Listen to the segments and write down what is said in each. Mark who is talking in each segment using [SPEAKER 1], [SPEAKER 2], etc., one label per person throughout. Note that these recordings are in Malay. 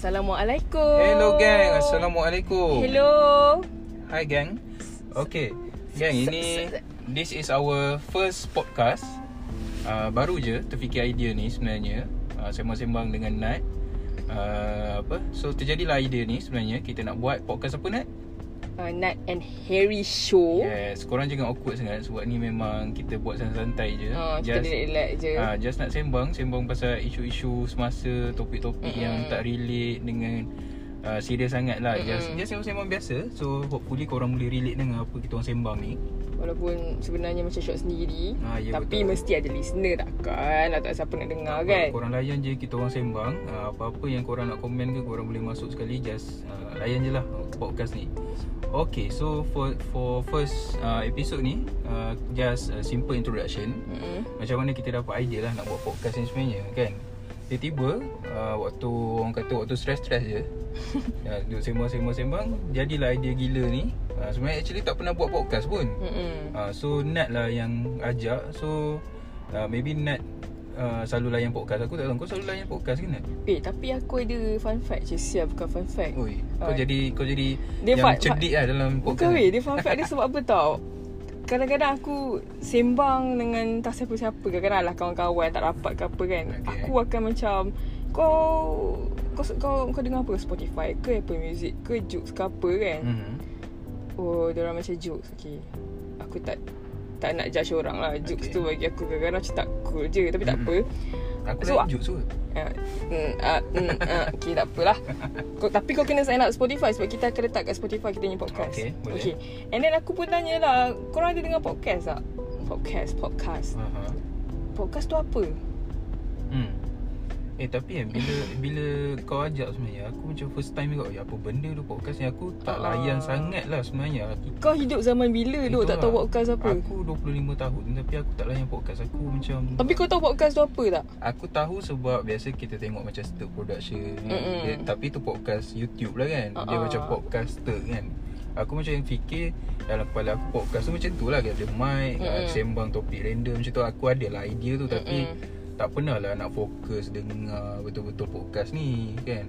[SPEAKER 1] Assalamualaikum.
[SPEAKER 2] Hello gang, Assalamualaikum.
[SPEAKER 1] Hello.
[SPEAKER 2] Hi gang. Okay, gang ini this is our first podcast. Uh, baru je terfikir idea ni sebenarnya. Uh, sembang-sembang dengan Nat. Uh, apa? So terjadilah idea ni sebenarnya kita nak buat podcast apa Nat?
[SPEAKER 1] Uh, Nat and Harry Show.
[SPEAKER 2] Yes, korang jangan awkward sangat sebab ni memang kita buat santai-santai je.
[SPEAKER 1] Uh, kita relax je.
[SPEAKER 2] Ah, just nak sembang, sembang pasal isu-isu semasa, topik-topik
[SPEAKER 1] Mm-mm.
[SPEAKER 2] yang tak relate dengan uh, serius sangat lah.
[SPEAKER 1] Mm-mm.
[SPEAKER 2] Just just sembang-sembang biasa. So hopefully korang boleh relate dengan apa kita orang sembang ni.
[SPEAKER 1] Walaupun sebenarnya macam short sendiri.
[SPEAKER 2] Ah, ya,
[SPEAKER 1] tapi
[SPEAKER 2] betul.
[SPEAKER 1] mesti ada listener takkan. Lah tak siapa nak dengar
[SPEAKER 2] Apa,
[SPEAKER 1] kan.
[SPEAKER 2] Korang layan je kita orang sembang. Uh, apa-apa yang korang nak komen ke korang boleh masuk sekali just uh, layan je lah podcast ni. Okay, so for for first uh, episode ni uh, just a simple introduction.
[SPEAKER 1] Mm-mm.
[SPEAKER 2] Macam mana kita dapat idea lah nak buat podcast ni sebenarnya kan Tiba-tiba uh, waktu orang kata waktu stress-stress je ya, Duduk sembang-sembang-sembang Jadilah idea gila ni uh, Sebenarnya actually tak pernah buat podcast pun
[SPEAKER 1] Mm-mm.
[SPEAKER 2] uh, So Nat lah yang ajak So uh, maybe Nat uh, selalu layan podcast Aku tak tahu kau selalu layan podcast ke Nat?
[SPEAKER 1] Eh tapi aku ada fun fact je Siap bukan fun fact
[SPEAKER 2] Oi, kau
[SPEAKER 1] Ah.
[SPEAKER 2] jadi kau jadi
[SPEAKER 1] Dia
[SPEAKER 2] yang
[SPEAKER 1] fun-
[SPEAKER 2] cerdik lah dalam
[SPEAKER 1] Bukan
[SPEAKER 2] podcast
[SPEAKER 1] weh Dia fun fact dia sebab apa tau Kadang-kadang aku Sembang dengan Tak siapa-siapa Kadang-kadang lah kawan-kawan Tak rapat ke apa kan
[SPEAKER 2] Okay.
[SPEAKER 1] Aku akan macam Kau kau, kau kau dengar apa Spotify ke Apple Music ke Joox ke apa kan
[SPEAKER 2] mm-hmm.
[SPEAKER 1] Oh dia orang macam Joox Okay Aku tak tak nak judge orang lah Jokes
[SPEAKER 2] Okay.
[SPEAKER 1] tu bagi aku kadang-kadang macam tak cool je Tapi tak apa
[SPEAKER 2] Aku
[SPEAKER 1] So,
[SPEAKER 2] layan Jukes tu
[SPEAKER 1] uh, mm, uh, mm, uh, Okay tak apalah kau, Tapi kau kena sign up Spotify Sebab kita akan letak kat Spotify Kita punya podcast
[SPEAKER 2] Okay, boleh.
[SPEAKER 1] okay. And then aku pun tanya lah Korang ada dengar podcast tak? Podcast Podcast
[SPEAKER 2] uh-huh.
[SPEAKER 1] Podcast tu apa?
[SPEAKER 2] Hmm. Eh tapi kan bila bila kau ajak sebenarnya aku macam first time juga ya apa benda tu podcast ni aku tak
[SPEAKER 1] Ah.
[SPEAKER 2] layan sangat lah sebenarnya. Aku,
[SPEAKER 1] Kau hidup zaman bila tu Tak tahu podcast apa?
[SPEAKER 2] Aku 25 tahun tapi aku tak layan podcast. Aku macam
[SPEAKER 1] Tapi kau tahu podcast tu apa tak?
[SPEAKER 2] aku tahu sebab biasa kita tengok macam Stir Production
[SPEAKER 1] Mm-mm.
[SPEAKER 2] dia, tapi tu podcast YouTube lah kan. Dia
[SPEAKER 1] Ah.
[SPEAKER 2] macam podcast Stir kan. Aku macam yang fikir dalam kepala aku podcast tu macam tu lah Ada mic,
[SPEAKER 1] Mm-mm.
[SPEAKER 2] sembang topik random macam tu Aku ada lah idea tu tapi
[SPEAKER 1] Mm-mm.
[SPEAKER 2] Tak pernah lah nak fokus dengar betul-betul podcast ni kan?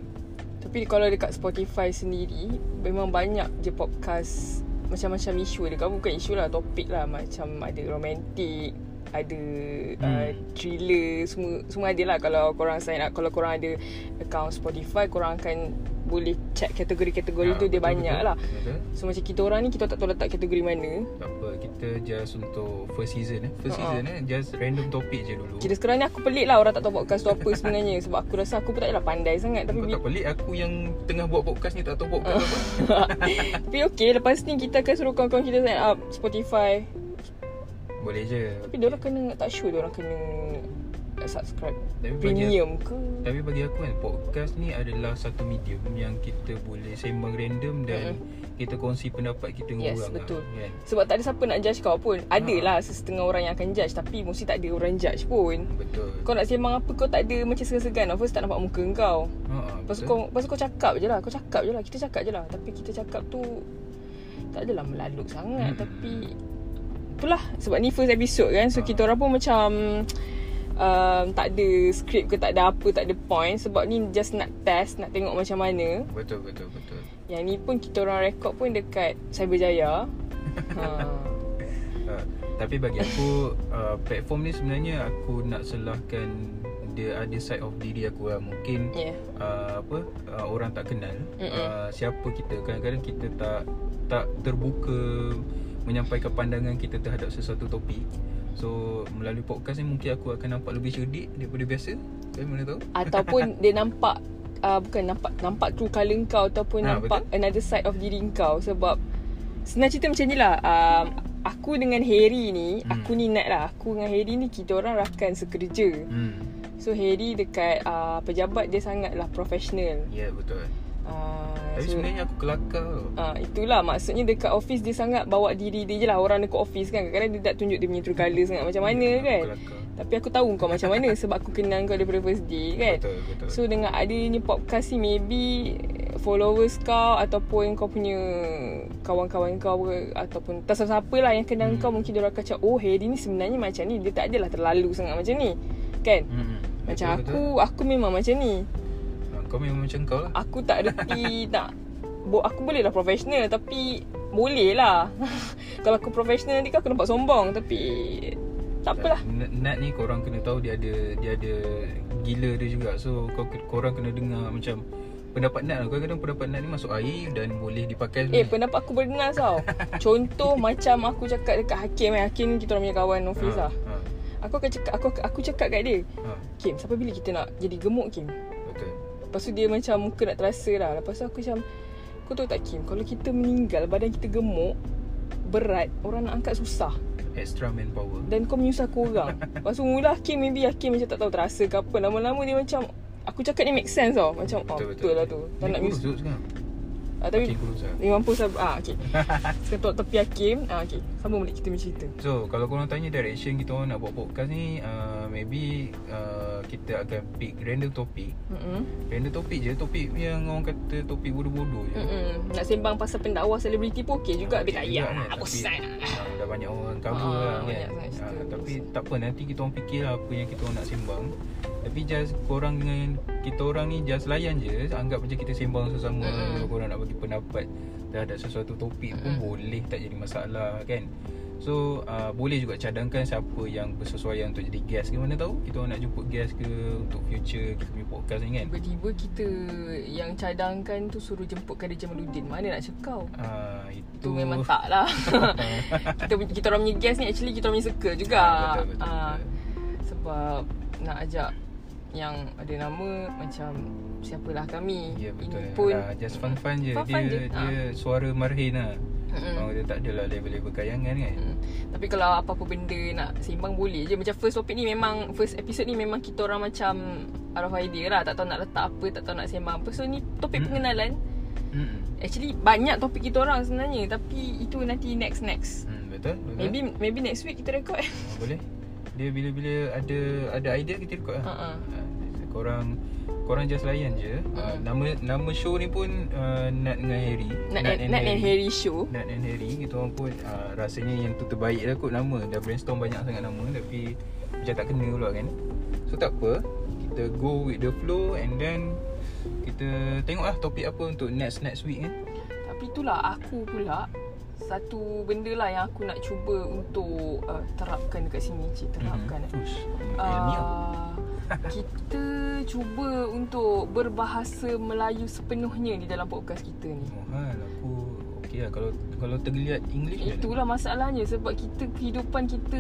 [SPEAKER 1] Tapi kalau dekat Spotify sendiri Memang banyak je podcast Macam-macam isu dia Kau bukan isu lah Topik lah. Macam ada romantik Ada hmm. uh, thriller Semua semua ada lah. Kalau korang sign up Kalau korang ada Account Spotify Korang akan Boleh check kategori-kategori
[SPEAKER 2] Ah,
[SPEAKER 1] tu Dia banyak
[SPEAKER 2] betul.
[SPEAKER 1] lah.
[SPEAKER 2] Betul.
[SPEAKER 1] So macam kita orang ni Kita tak tahu letak kategori mana.
[SPEAKER 2] Tak apa Kita just untuk First season eh. First season eh Just random topik je dulu.
[SPEAKER 1] Kira sekarang ni aku pelik lah Orang tak tahu podcast tu apa sebenarnya. Sebab aku rasa Aku pun tak adalah pandai sangat Tapi
[SPEAKER 2] Kau tak pelik Aku yang tengah buat podcast ni Tak tahu podcast apa.
[SPEAKER 1] Tapi okay Lepas ni kita akan suruh kawan-kawan kita sign up Spotify.
[SPEAKER 2] Boleh je.
[SPEAKER 1] Tapi dia orang kena tak sure dia orang kena subscribe
[SPEAKER 2] Tapi bagi
[SPEAKER 1] premium ke?
[SPEAKER 2] Tapi bagi aku kan Podcast ni adalah Satu medium Yang kita boleh Sembang random Dan Kita kongsi pendapat kita Dengan
[SPEAKER 1] Yes,
[SPEAKER 2] orang
[SPEAKER 1] betul.
[SPEAKER 2] lah, kan?
[SPEAKER 1] Sebab tak ada siapa nak judge kau pun. Adalah
[SPEAKER 2] Ha.
[SPEAKER 1] setengah orang yang akan judge tapi mesti tak ada orang judge pun.
[SPEAKER 2] Betul
[SPEAKER 1] Kau nak sembang apa kau tak ada macam segan-segan. Of course tak nampak muka kau.
[SPEAKER 2] Ha-ha,
[SPEAKER 1] Lepas tu
[SPEAKER 2] betul.
[SPEAKER 1] kau, lepas kau cakap je lah. Kau cakap je lah. Kita cakap je lah. Tapi kita cakap tu tak adalah melalut sangat.
[SPEAKER 2] Hmm.
[SPEAKER 1] Tapi itulah. Sebab ni first episode kan. So
[SPEAKER 2] Ha.
[SPEAKER 1] kita orang pun macam um, tak ada skrip ke tak ada apa. Tak ada point. Sebab ni just nak test. Nak tengok macam mana.
[SPEAKER 2] Betul betul betul
[SPEAKER 1] Yang ni pun kita orang rekod pun dekat Cyberjaya. ha.
[SPEAKER 2] Uh, tapi bagi aku uh, platform ni sebenarnya aku nak selahkan dia ada side of diri aku lah mungkin
[SPEAKER 1] Yeah.
[SPEAKER 2] uh, apa uh, orang tak kenal
[SPEAKER 1] Mm-mm.
[SPEAKER 2] uh, siapa kita kadang-kadang kita tak tak terbuka menyampaikan pandangan kita terhadap sesuatu topik so melalui podcast ni mungkin aku akan nampak lebih cerdik daripada biasa. Kan mana tahu?
[SPEAKER 1] Ataupun dia nampak uh, Bukan nampak Nampak true colour kau Ataupun
[SPEAKER 2] Ha,
[SPEAKER 1] nampak another side of diri kau Sebab Senang cerita macam ni lah. Um, Aku dengan Harry ni
[SPEAKER 2] Hmm.
[SPEAKER 1] Aku ni Nat lah. Aku dengan Harry ni Kita orang rakan sekerja.
[SPEAKER 2] Hmm.
[SPEAKER 1] So Harry dekat uh, Pejabat dia sangatlah profesional
[SPEAKER 2] ya yeah, betul tapi
[SPEAKER 1] so,
[SPEAKER 2] sebenarnya aku kelakar tau.
[SPEAKER 1] uh, Itulah. Maksudnya dekat office Dia sangat bawa diri dia je lah. Orang dekat office kan Kadang-kadang dia tak tunjuk Dia punya true colour sangat Macam mana
[SPEAKER 2] Aku
[SPEAKER 1] kan.
[SPEAKER 2] kelakar.
[SPEAKER 1] Tapi aku tahu kau macam mana Sebab aku kenal kau daripada first day kan.
[SPEAKER 2] betul betul.
[SPEAKER 1] So dengan adanya podcast ni maybe followers kau ataupun kau punya kawan-kawan kau ataupun tak siapa lah yang kenal
[SPEAKER 2] Hmm.
[SPEAKER 1] kau mungkin dia orang akan cakap oh Harry ni sebenarnya macam ni. Dia tak adalah terlalu sangat macam ni kan?
[SPEAKER 2] Hmm
[SPEAKER 1] macam
[SPEAKER 2] Betul,
[SPEAKER 1] aku aku memang macam ni
[SPEAKER 2] Kau memang macam kau lah
[SPEAKER 1] Aku tak reti nak bo- Aku boleh lah professional Tapi Boleh lah Kalau aku professional nanti kau aku nampak sombong Tapi Tak apalah
[SPEAKER 2] Nat, ni korang kena tahu dia ada dia ada gila dia juga. So kau korang kena dengar macam pendapat Nat lah. Kadang-kadang pendapat Nat ni masuk air dan boleh dipakai
[SPEAKER 1] Eh
[SPEAKER 2] sebenarnya.
[SPEAKER 1] pendapat aku bernas tau Contoh macam aku cakap dekat Hakim eh Hakim kita orang punya kawan Nofis lah
[SPEAKER 2] ha,
[SPEAKER 1] Aku akan cakap Aku aku cakap kat dia
[SPEAKER 2] ha,
[SPEAKER 1] Kim sampai bila kita nak jadi gemuk Kim. Lepas tu dia macam muka nak terasa lah. Lepas tu aku macam Kau tahu tak Kim? Kalau kita meninggal badan kita gemuk Berat Orang nak angkat susah.
[SPEAKER 2] Extra manpower.
[SPEAKER 1] Dan kau menyusahkan orang. Lepas tu mula Hakim maybe Hakim macam tak tahu terasa ke apa. Lama-lama dia macam Aku cakap ni make sense tau. Macam betul, oh, betul, betul lah tu. Tak nak
[SPEAKER 2] kurus sekarang.
[SPEAKER 1] ah, Tapi
[SPEAKER 2] lah.
[SPEAKER 1] Memang pun ah, okay. Sekarang tepi Hakim. Ah, okay. Sambung balik kita punya cerita
[SPEAKER 2] So kalau korang tanya direction kita orang nak buat podcast ni uh, Maybe uh, kita akan pick random topik
[SPEAKER 1] Mm-mm.
[SPEAKER 2] Random topik je Topik yang orang kata topik bodoh-bodoh je
[SPEAKER 1] Mm-mm. Nak sembang pasal pendakwah selebriti pun okey juga Tapi tak payah lah
[SPEAKER 2] Tapi,
[SPEAKER 1] Bosan
[SPEAKER 2] ah, Dah banyak orang cover
[SPEAKER 1] Ah,
[SPEAKER 2] lah kan. Ah, Tapi tak apa nanti kita orang fikir lah Apa yang kita orang nak sembang Tapi just korang dengan Kita orang ni just layan je Anggap macam kita sembang sesama
[SPEAKER 1] Mm-mm.
[SPEAKER 2] Kalau korang nak bagi pendapat Terhadap sesuatu topik pun
[SPEAKER 1] Mm-mm.
[SPEAKER 2] Boleh tak jadi masalah kan So uh, boleh juga cadangkan siapa yang bersesuaian untuk jadi guest ke mana tahu kita orang nak jemput guest ke untuk future kita punya podcast ni kan.
[SPEAKER 1] Tiba-tiba kita yang cadangkan tu suruh jemput Kadir Jamaluddin Mana nak cekau
[SPEAKER 2] Ah itu
[SPEAKER 1] Tu memang tak lah kita, kita orang punya guest ni actually kita orang punya circle juga
[SPEAKER 2] Ah, betul, betul,
[SPEAKER 1] Ah,
[SPEAKER 2] betul.
[SPEAKER 1] Sebab nak ajak yang ada nama macam siapalah kami
[SPEAKER 2] Ya betul.
[SPEAKER 1] Ini pun
[SPEAKER 2] ah, just fun-fun je.
[SPEAKER 1] Fun-fun
[SPEAKER 2] dia
[SPEAKER 1] je,
[SPEAKER 2] dia suara marhin lah.
[SPEAKER 1] Mm-mm.
[SPEAKER 2] Oh, dia tak adalah level-level kayangan kan.
[SPEAKER 1] Hmm. Tapi kalau apa-apa benda nak sembang boleh je Macam first topik ni memang First episode ni memang kita orang macam Out of idea lah Tak tahu nak letak apa Tak tahu nak sembang apa So ni topik
[SPEAKER 2] Hmm.
[SPEAKER 1] pengenalan
[SPEAKER 2] Hmm.
[SPEAKER 1] Actually banyak topik kita orang sebenarnya Tapi itu nanti next-next
[SPEAKER 2] Hmm, betul, betul.
[SPEAKER 1] Maybe maybe next week kita record
[SPEAKER 2] boleh. Dia bila-bila ada ada idea kita record lah.
[SPEAKER 1] uh-uh.
[SPEAKER 2] Korang korang just layan je.
[SPEAKER 1] Mm.
[SPEAKER 2] nama nama show ni pun uh, Nat dengan Harry.
[SPEAKER 1] Nat, and, Nat and Harry show
[SPEAKER 2] Nat and Harry Kita orang pun uh, Rasanya yang tu terbaik lah kot nama Dah brainstorm banyak sangat nama Tapi Macam tak kena pula kan So tak apa Kita go with the flow And then Kita tengok lah topik apa Untuk next next week kan
[SPEAKER 1] Tapi itulah aku pula Satu benda lah yang aku nak cuba untuk uh, terapkan dekat sini Cik terapkan
[SPEAKER 2] Mhm.
[SPEAKER 1] eh.
[SPEAKER 2] Ush, Ilmiah
[SPEAKER 1] Uh, kita cuba untuk berbahasa Melayu sepenuhnya di dalam podcast kita ni.
[SPEAKER 2] Mohal aku Okay lah Kalau kalau tergeliat English mana?
[SPEAKER 1] Itulah masalahnya sebab kita kehidupan kita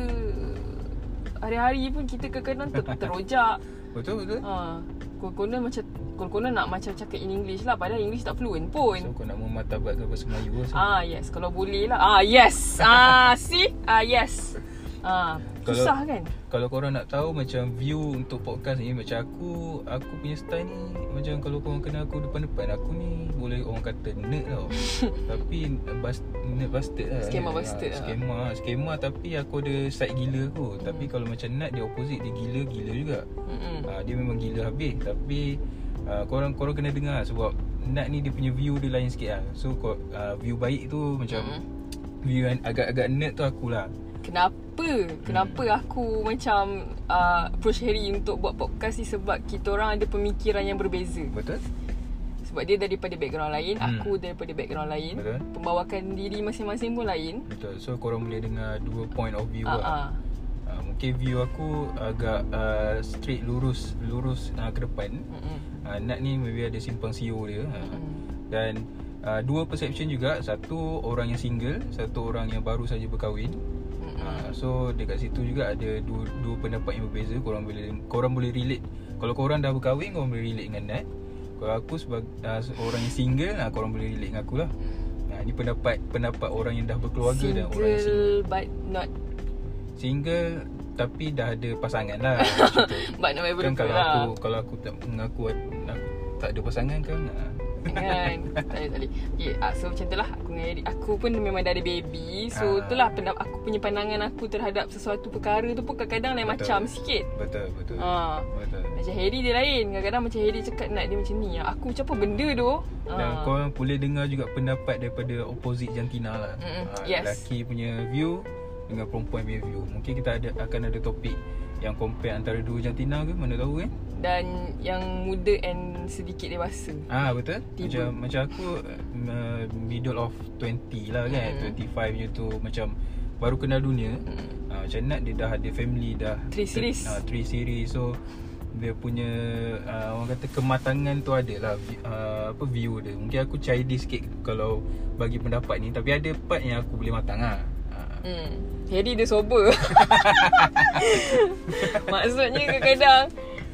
[SPEAKER 1] hari-hari pun kita kadang-kadang ter- terojak.
[SPEAKER 2] Betul betul
[SPEAKER 1] Ha, konon macam konon nak macam cakap in English lah padahal English tak fluent pun.
[SPEAKER 2] So kau nak mematabatkan bahasa Melayu lah so.
[SPEAKER 1] Ah yes, kalau boleh lah. Ah yes. Ah see? Ah yes. Ah
[SPEAKER 2] Kalau-
[SPEAKER 1] susah kan?
[SPEAKER 2] Kalau korang nak tahu macam view untuk podcast ni Macam aku Aku punya style ni Macam kalau korang kenal aku depan-depan Aku ni boleh orang kata nerd tau Tapi bas, nerd bastard lah
[SPEAKER 1] Skema
[SPEAKER 2] Ah,
[SPEAKER 1] bastard lah.
[SPEAKER 2] Skema Skema tapi aku ada side gila aku
[SPEAKER 1] Hmm.
[SPEAKER 2] Tapi kalau macam Nat dia opposite Dia gila-gila juga
[SPEAKER 1] Mm-mm.
[SPEAKER 2] ha, Dia memang gila habis Tapi uh, korang korang kena dengar Sebab Nat ni dia punya view dia lain sikit lah So uh, view baik tu macam
[SPEAKER 1] Mm.
[SPEAKER 2] View yang agak-agak nerd tu akulah
[SPEAKER 1] Kenapa? Kenapa
[SPEAKER 2] Hmm.
[SPEAKER 1] aku macam uh, approach Harry untuk buat podcast ni sebab kita orang ada pemikiran yang berbeza.
[SPEAKER 2] Betul?
[SPEAKER 1] Sebab dia daripada background lain,
[SPEAKER 2] Hmm.
[SPEAKER 1] aku daripada background lain.
[SPEAKER 2] Betul.
[SPEAKER 1] Pembawakan diri masing-masing pun lain.
[SPEAKER 2] Betul So korang boleh dengar Dua point of view
[SPEAKER 1] Ah
[SPEAKER 2] lah
[SPEAKER 1] ah.
[SPEAKER 2] Uh, mungkin view aku agak uh, straight lurus lurus uh, ke depan.
[SPEAKER 1] Mm-mm.
[SPEAKER 2] Uh, Nat ni maybe ada simpang siu dia. Uh,
[SPEAKER 1] Mm-mm.
[SPEAKER 2] dan uh, dua perception juga, satu orang yang single, satu orang yang baru saja berkahwin.
[SPEAKER 1] Mm-mm.
[SPEAKER 2] Uh, so dekat situ juga ada dua dua pendapat yang berbeza. Korang boleh korang boleh relate. Kalau korang dah berkahwin, korang boleh relate dengan Nat. Kalau aku sebagai uh, orang yang single, uh, korang boleh relate dengan aku lah. Nah, ni pendapat pendapat orang yang dah berkeluarga dan orang yang single.
[SPEAKER 1] Single but not
[SPEAKER 2] Single tapi dah ada pasangan lah
[SPEAKER 1] but not
[SPEAKER 2] Kan kalau
[SPEAKER 1] lah.
[SPEAKER 2] aku kalau aku tak mengaku aku tak ada pasangan kan.
[SPEAKER 1] Kan tak boleh tak boleh okay, ah, so macam tu lah aku dengan Eric aku pun memang dah ada baby so
[SPEAKER 2] Ah.
[SPEAKER 1] itulah pendap aku punya pandangan aku terhadap sesuatu perkara tu pun kadang-kadang lain
[SPEAKER 2] Betul.
[SPEAKER 1] macam sikit
[SPEAKER 2] Betul betul.
[SPEAKER 1] ha.
[SPEAKER 2] Betul.
[SPEAKER 1] Macam Harry dia lain Kadang-kadang macam Harry cakap nak dia macam ni Aku macam apa benda tu
[SPEAKER 2] Dan
[SPEAKER 1] Ah.
[SPEAKER 2] kau boleh dengar juga pendapat daripada opposite jantina lah.
[SPEAKER 1] Mm-mm,
[SPEAKER 2] Ah,
[SPEAKER 1] yes.
[SPEAKER 2] Lelaki punya view dengan perempuan punya view. Mungkin kita ada akan ada topik Yang compare antara dua jantina ke Mana tahu kan
[SPEAKER 1] Dan yang muda and sedikit dewasa
[SPEAKER 2] Ah betul.
[SPEAKER 1] Tiba.
[SPEAKER 2] Macam macam aku uh, middle of 20 lah kan.
[SPEAKER 1] Hmm.
[SPEAKER 2] 25 je tu macam baru kenal dunia.
[SPEAKER 1] Hmm.
[SPEAKER 2] Uh, macam Nat dia dah ada family dah.
[SPEAKER 1] Three series.
[SPEAKER 2] Uh, three series. So dia punya uh, orang kata kematangan tu ada lah uh, apa view dia. Mungkin aku childish sikit kalau bagi pendapat ni tapi ada part yang aku boleh matang lah.
[SPEAKER 1] Hmm. Harry dia sober Maksudnya kadang-kadang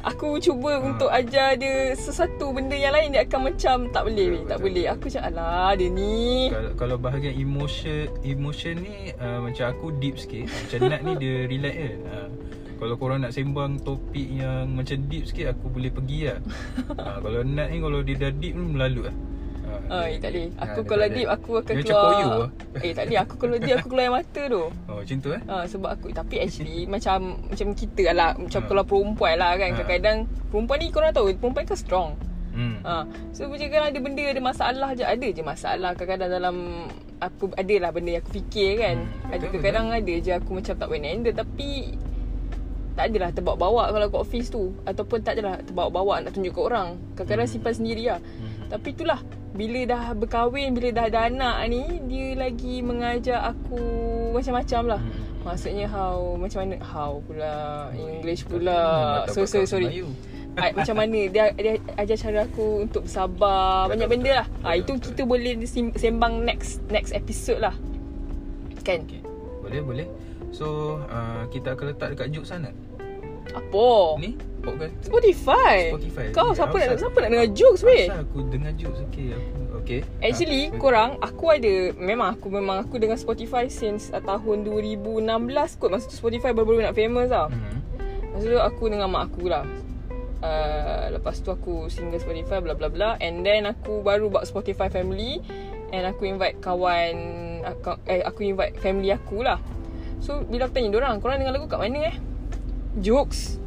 [SPEAKER 1] Aku cuba
[SPEAKER 2] Ha.
[SPEAKER 1] untuk ajar dia Sesuatu benda yang lain Dia akan macam Tak boleh
[SPEAKER 2] Betul,
[SPEAKER 1] Tak
[SPEAKER 2] betul.
[SPEAKER 1] boleh Aku macam Alah dia ni
[SPEAKER 2] kalau, kalau bahagian emotion emotion ni uh, macam aku deep sikit. Macam Nat ni dia relax je. Uh, kalau korang nak sembang topik yang macam deep sikit aku boleh pergi lah. uh, kalau Nat ni kalau dia dah deep ni melalut lah.
[SPEAKER 1] Ah, eh, tak boleh.
[SPEAKER 2] Ah,
[SPEAKER 1] Aku
[SPEAKER 2] dia
[SPEAKER 1] kalau deep aku akan
[SPEAKER 2] dia
[SPEAKER 1] keluar.
[SPEAKER 2] Macam lah.
[SPEAKER 1] Eh tak boleh. Aku kalau deep aku keluar air mata tu.
[SPEAKER 2] Oh macam tu eh.
[SPEAKER 1] Ha, sebab aku tapi actually macam macam kita lah macam
[SPEAKER 2] Ha.
[SPEAKER 1] kalau perempuan lah kan
[SPEAKER 2] Ha.
[SPEAKER 1] kadang-kadang perempuan ni korang tahu perempuan kan strong.
[SPEAKER 2] Hmm.
[SPEAKER 1] Ha. So macam kan ada benda ada masalah je ada je masalah kadang-kadang dalam ada lah benda yang aku fikir kan.
[SPEAKER 2] Hmm,
[SPEAKER 1] ada kadang-kadang ada je aku macam tak boleh handle tapi tak adalah terbawa-bawa kalau kat office tu ataupun tak adalah terbawa-bawa nak tunjuk ke orang. Kadang-kadang
[SPEAKER 2] Hmm.
[SPEAKER 1] simpan sendiri lah.
[SPEAKER 2] Hmm.
[SPEAKER 1] Tapi itulah bila dah berkahwin, bila dah ada anak ni, dia lagi mengajar aku macam-macam lah.
[SPEAKER 2] Hmm.
[SPEAKER 1] Maksudnya how macam mana how pula English
[SPEAKER 2] Tapi
[SPEAKER 1] pula.
[SPEAKER 2] tak
[SPEAKER 1] So sorry sorry. I, macam mana dia dia ajar cara aku untuk bersabar,
[SPEAKER 2] Betul,
[SPEAKER 1] banyak benda lah. Ha, itu kita boleh sembang next next episode lah. Kan?
[SPEAKER 2] Okay. Boleh boleh. So uh, kita akan letak dekat Joox sana.
[SPEAKER 1] Apa?
[SPEAKER 2] Ni podcast.
[SPEAKER 1] Spotify.
[SPEAKER 2] Spotify.
[SPEAKER 1] Kau siapa nak siapa nak dengar jokes weh?
[SPEAKER 2] Asal aku dengar Joox okay aku okay.
[SPEAKER 1] Actually
[SPEAKER 2] Ah,
[SPEAKER 1] korang Aku ada Memang aku memang Aku dengan Spotify Since uh, tahun 2016 kot Masa tu Spotify baru-baru nak famous tau
[SPEAKER 2] Hmm.
[SPEAKER 1] Masa tu aku dengan mak aku lah uh, Lepas tu aku single Spotify bla bla bla And then aku baru buat Spotify family And aku invite kawan aku, Eh aku invite family aku lah So bila aku tanya dorang Korang dengar lagu kat mana eh Jokes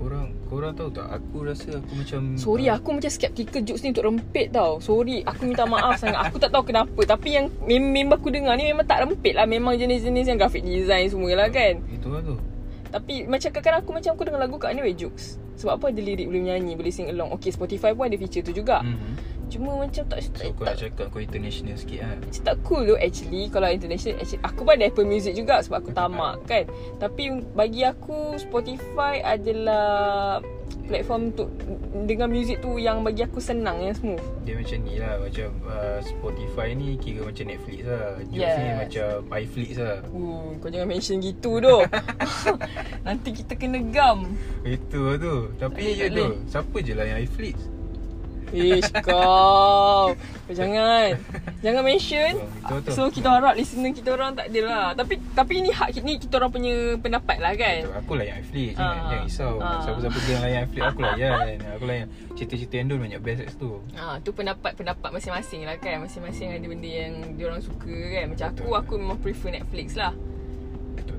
[SPEAKER 2] Korang korang tahu tak aku rasa aku macam
[SPEAKER 1] Sorry aku macam skeptical jokes ni untuk rempit tau. Sorry aku minta maaf sangat. Aku tak tahu kenapa. Tapi yang mem- member aku dengar ni memang tak rempit lah. Memang jenis-jenis yang graphic design semua lah kan.
[SPEAKER 2] Itu lah tu.
[SPEAKER 1] Tapi macam kadang-kadang aku macam aku dengar lagu kat anyway jokes. Sebab apa ada lirik boleh menyanyi Boleh sing along. Okay Spotify pun ada feature tu juga.
[SPEAKER 2] Hmm.
[SPEAKER 1] Cuma macam tak
[SPEAKER 2] So
[SPEAKER 1] tak,
[SPEAKER 2] kau
[SPEAKER 1] tak,
[SPEAKER 2] nak cakap kau international sikit lah.
[SPEAKER 1] macam tak cool tu actually. Kalau international actually, Aku pun ada Apple Music juga Sebab aku tamak kan. Tapi bagi aku Spotify adalah Platform untuk Dengar music tu Yang bagi aku senang Yang smooth.
[SPEAKER 2] Dia macam ni lah Macam uh, Spotify ni kira macam Netflix lah.
[SPEAKER 1] Yes.
[SPEAKER 2] ni macam iFlix lah.
[SPEAKER 1] Uh, kau jangan mention gitu tu. Nanti kita kena gam.
[SPEAKER 2] Itu tu. Tapi ya tu. Siapa je lah yang iFlix
[SPEAKER 1] Ish kau. Kau jangan. Jangan mention.
[SPEAKER 2] Betul, betul.
[SPEAKER 1] So kita harap listener kita orang tak ada lah. Tapi tapi ni hak ni kita orang punya pendapat lah kan?
[SPEAKER 2] Betul, Aku layan iFlix
[SPEAKER 1] Ah.
[SPEAKER 2] Jangan, jangan risau
[SPEAKER 1] Ah.
[SPEAKER 2] Siapa-siapa dia yang layan iFlix Aku layan Aku layan. Cerita-cerita Endon banyak best kat situ.
[SPEAKER 1] Ha, tu pendapat-pendapat masing-masing lah kan? Masing-masing ada benda yang diorang suka kan? Macam aku,
[SPEAKER 2] Betul.
[SPEAKER 1] aku memang prefer Netflix lah.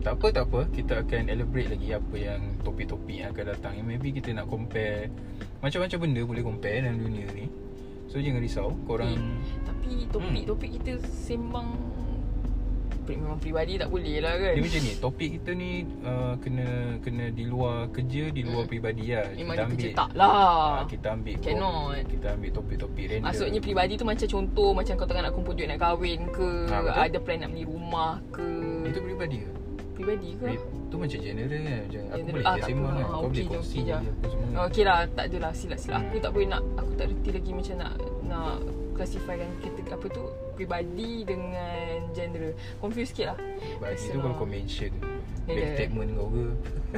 [SPEAKER 2] Tak apa tak apa. Kita akan elaborate lagi Apa yang topik-topik yang akan datang. Maybe kita nak compare Macam-macam benda boleh compare dalam dunia ni. So jangan risau. Korang
[SPEAKER 1] Eh, Tapi topik-topik kita sembang Memang peribadi tak boleh lah kan.
[SPEAKER 2] Dia macam ni. Topik kita ni uh, Kena Kena di luar kerja Di luar
[SPEAKER 1] Hmm.
[SPEAKER 2] peribadi lah.
[SPEAKER 1] Memang
[SPEAKER 2] Kita
[SPEAKER 1] dia kerja
[SPEAKER 2] ambil
[SPEAKER 1] tak lah.
[SPEAKER 2] Ah, Kita ambil
[SPEAKER 1] Cannot.
[SPEAKER 2] Kita ambil topik-topik random.
[SPEAKER 1] Maksudnya peribadi tu macam contoh Macam kau tengah nak kumpul duit nak kahwin ke
[SPEAKER 2] Ha, betul.
[SPEAKER 1] Ada plan nak beli rumah ke.
[SPEAKER 2] Itu peribadi ke?
[SPEAKER 1] Peribadi ke?
[SPEAKER 2] Itu macam general kan Macam Aku
[SPEAKER 1] General.
[SPEAKER 2] boleh
[SPEAKER 1] Ah,
[SPEAKER 2] ah, sembang
[SPEAKER 1] apa.
[SPEAKER 2] kan
[SPEAKER 1] Ah,
[SPEAKER 2] Kau boleh
[SPEAKER 1] okey je,
[SPEAKER 2] kongsi
[SPEAKER 1] okey je.
[SPEAKER 2] Aku semua
[SPEAKER 1] Oh, okay lah Tak adalah silap-silap
[SPEAKER 2] Hmm.
[SPEAKER 1] Aku tak boleh nak Aku tak reti lagi macam nak Nak classifykan kita apa tu Peribadi dengan genre Confuse sikit lah
[SPEAKER 2] Bagi tu
[SPEAKER 1] Personal.
[SPEAKER 2] kalau kau mention
[SPEAKER 1] ya.
[SPEAKER 2] statement kau ke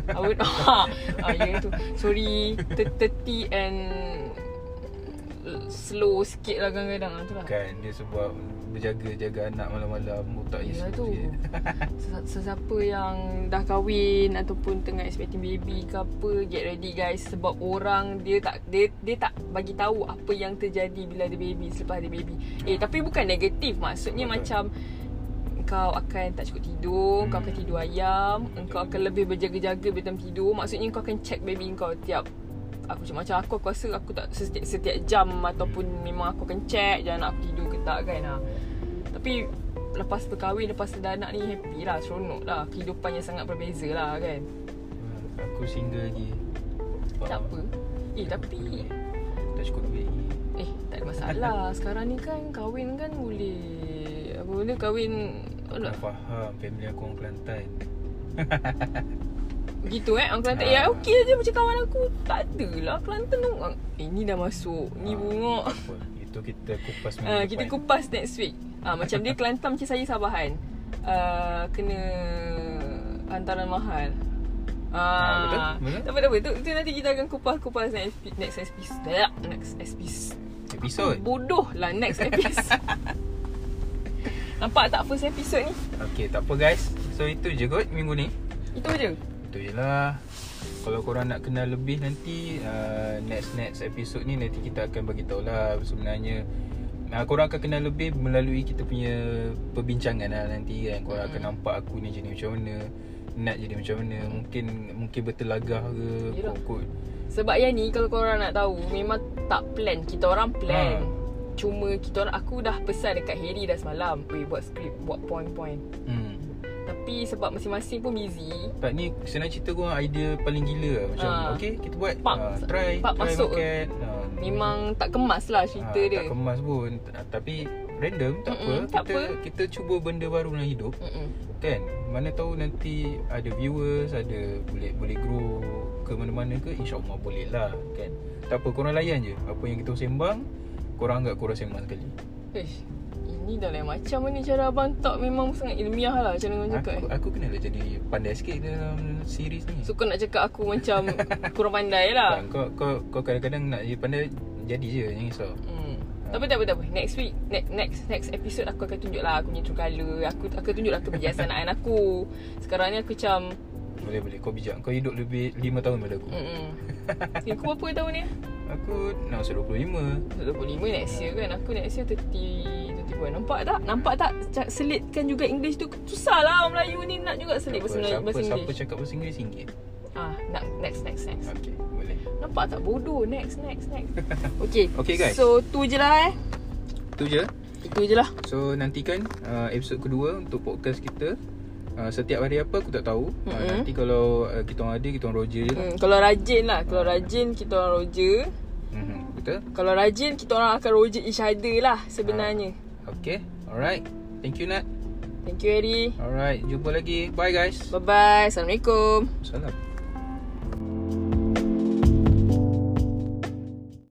[SPEAKER 1] Apa ah, ah, ya tu Sorry 30 and Slow sikit lah kadang-kadang ah, tu lah
[SPEAKER 2] Kan dia sebab Berjaga-jaga anak malam-malam Otak isu
[SPEAKER 1] tu Sesiapa yang dah kahwin Ataupun tengah expecting baby ke apa Get ready guys Sebab orang dia tak Dia, dia tak bagi tahu Apa yang terjadi bila ada baby Selepas ada baby Eh tapi bukan negatif Maksudnya
[SPEAKER 2] Betul.
[SPEAKER 1] macam Kau akan tak cukup tidur
[SPEAKER 2] Hmm.
[SPEAKER 1] Kau akan tidur ayam
[SPEAKER 2] Betul.
[SPEAKER 1] Kau akan lebih berjaga-jaga Bila tidur Maksudnya kau akan check baby kau Tiap Aku macam macam aku aku rasa aku tak setiap, setiap jam ataupun memang aku akan check jangan aku tidur tak kan ha. Tapi lepas berkahwin lepas ada anak ni happy lah seronok lah. Kehidupan yang sangat berbeza lah kan.
[SPEAKER 2] Ah, aku single lagi.
[SPEAKER 1] Tak apa. Eh tapi
[SPEAKER 2] Tak cukup duit lagi.
[SPEAKER 1] Eh tak ada masalah. Sekarang ni kan kahwin kan boleh. Apa benda kahwin
[SPEAKER 2] Tak
[SPEAKER 1] Alah,
[SPEAKER 2] faham family aku orang Kelantan.
[SPEAKER 1] Gitu eh Orang Kelantan.
[SPEAKER 2] Ah.
[SPEAKER 1] Ya okey je macam kawan aku. Tak ada lah Kelantan orang Eh ni dah masuk. Ni
[SPEAKER 2] Ah,
[SPEAKER 1] bunga
[SPEAKER 2] Itu kita kupas
[SPEAKER 1] uh,
[SPEAKER 2] depan
[SPEAKER 1] Kita kupas next week uh, Macam dia Kelantan macam saya Sabahan uh, Kena Hantaran mahal
[SPEAKER 2] Ah, betul,
[SPEAKER 1] Ah,
[SPEAKER 2] betul.
[SPEAKER 1] Tak apa tak apa tu, tu nanti kita akan kupas-kupas next epi- next episode. Next episode.
[SPEAKER 2] Episod
[SPEAKER 1] Bodoh lah next episode. Nampak tak first episode ni?
[SPEAKER 2] Okay tak apa guys So itu je kot minggu ni
[SPEAKER 1] Itu je.
[SPEAKER 2] Itu je lah Kalau korang nak kenal lebih nanti uh, Next-next episode ni Nanti kita akan bagi tahu lah Sebenarnya uh, Korang akan kenal lebih Melalui kita punya Perbincangan lah nanti kan Korang akan nampak aku ni jadi macam mana Nat jadi macam mana Mungkin Mungkin bertelagah ke
[SPEAKER 1] Yelah.
[SPEAKER 2] Kot-kot
[SPEAKER 1] Sebab yang ni kalau korang nak tahu memang tak plan. Kita orang plan.
[SPEAKER 2] Ha.
[SPEAKER 1] Cuma kita orang aku dah pesan dekat Harry dah semalam. Weh buat skrip, buat point-point.
[SPEAKER 2] hmm.
[SPEAKER 1] Tapi sebab masing-masing pun busy.
[SPEAKER 2] Tak ni senang cerita korang idea paling gila lah Macam
[SPEAKER 1] Ah.
[SPEAKER 2] okay kita buat
[SPEAKER 1] Pak.
[SPEAKER 2] ah, Try Try
[SPEAKER 1] masuk
[SPEAKER 2] makan Ah,
[SPEAKER 1] Memang tak kemas lah cerita
[SPEAKER 2] Ah,
[SPEAKER 1] dia.
[SPEAKER 2] Tak kemas pun Tapi random tak
[SPEAKER 1] Mm-mm,
[SPEAKER 2] apa
[SPEAKER 1] tak
[SPEAKER 2] kita
[SPEAKER 1] apa.
[SPEAKER 2] kita cuba benda baru dalam hidup
[SPEAKER 1] Mm-mm.
[SPEAKER 2] kan mana tahu nanti ada viewers ada boleh boleh grow ke mana-mana ke insyaallah boleh lah kan tak apa korang layan je apa yang kita sembang korang anggap korang sembang sekali
[SPEAKER 1] Eh, ini dah lain macam ni cara abang talk memang sangat ilmiah lah macam mana cakap.
[SPEAKER 2] aku,
[SPEAKER 1] eh.
[SPEAKER 2] aku kena lah jadi pandai sikit dalam series ni
[SPEAKER 1] So kau nak cakap aku macam kurang pandai lah.
[SPEAKER 2] kau, kau, kau kadang-kadang nak jadi pandai jadi je jangan risau
[SPEAKER 1] Hmm. Tak apa, tak apa, tak apa. Next week, next next next episode aku akan tunjuk lah aku punya true colour. Aku aku tunjuk lah kebiasaan aku. Sekarang ni aku macam
[SPEAKER 2] boleh boleh kau bijak kau hidup lebih 5 tahun daripada aku
[SPEAKER 1] mm Eh, aku berapa tahun ni?
[SPEAKER 2] aku nak masuk 25
[SPEAKER 1] 25 next year kan. Aku next year 30 31. Nampak tak? Nampak tak? Selitkan juga English tu. Susah lah orang Melayu ni nak juga selit bahasa
[SPEAKER 2] siapa,
[SPEAKER 1] bahasa
[SPEAKER 2] siapa
[SPEAKER 1] English.
[SPEAKER 2] cakap bahasa Inggeris singgit
[SPEAKER 1] Ah, nak next next next.
[SPEAKER 2] Okay boleh
[SPEAKER 1] Nampak tak bodoh? Next next next. Okay.
[SPEAKER 2] Okay, guys.
[SPEAKER 1] So tu je lah eh.
[SPEAKER 2] Itu je
[SPEAKER 1] Itu je lah.
[SPEAKER 2] So nantikan uh, episod kedua untuk podcast kita uh, Setiap hari apa aku tak tahu uh,
[SPEAKER 1] Mm-mm.
[SPEAKER 2] Nanti kalau uh, kita orang ada kita orang roger je lah
[SPEAKER 1] Hmm, kalau rajin lah. Kalau rajin kita orang roger.
[SPEAKER 2] mm-hmm. Betul?
[SPEAKER 1] Kalau rajin kita orang akan roger each other lah sebenarnya.
[SPEAKER 2] Okay Alright Thank you Nat
[SPEAKER 1] Thank you Harry.
[SPEAKER 2] Alright Jumpa lagi Bye guys
[SPEAKER 1] Bye bye. Assalamualaikum.
[SPEAKER 2] Salam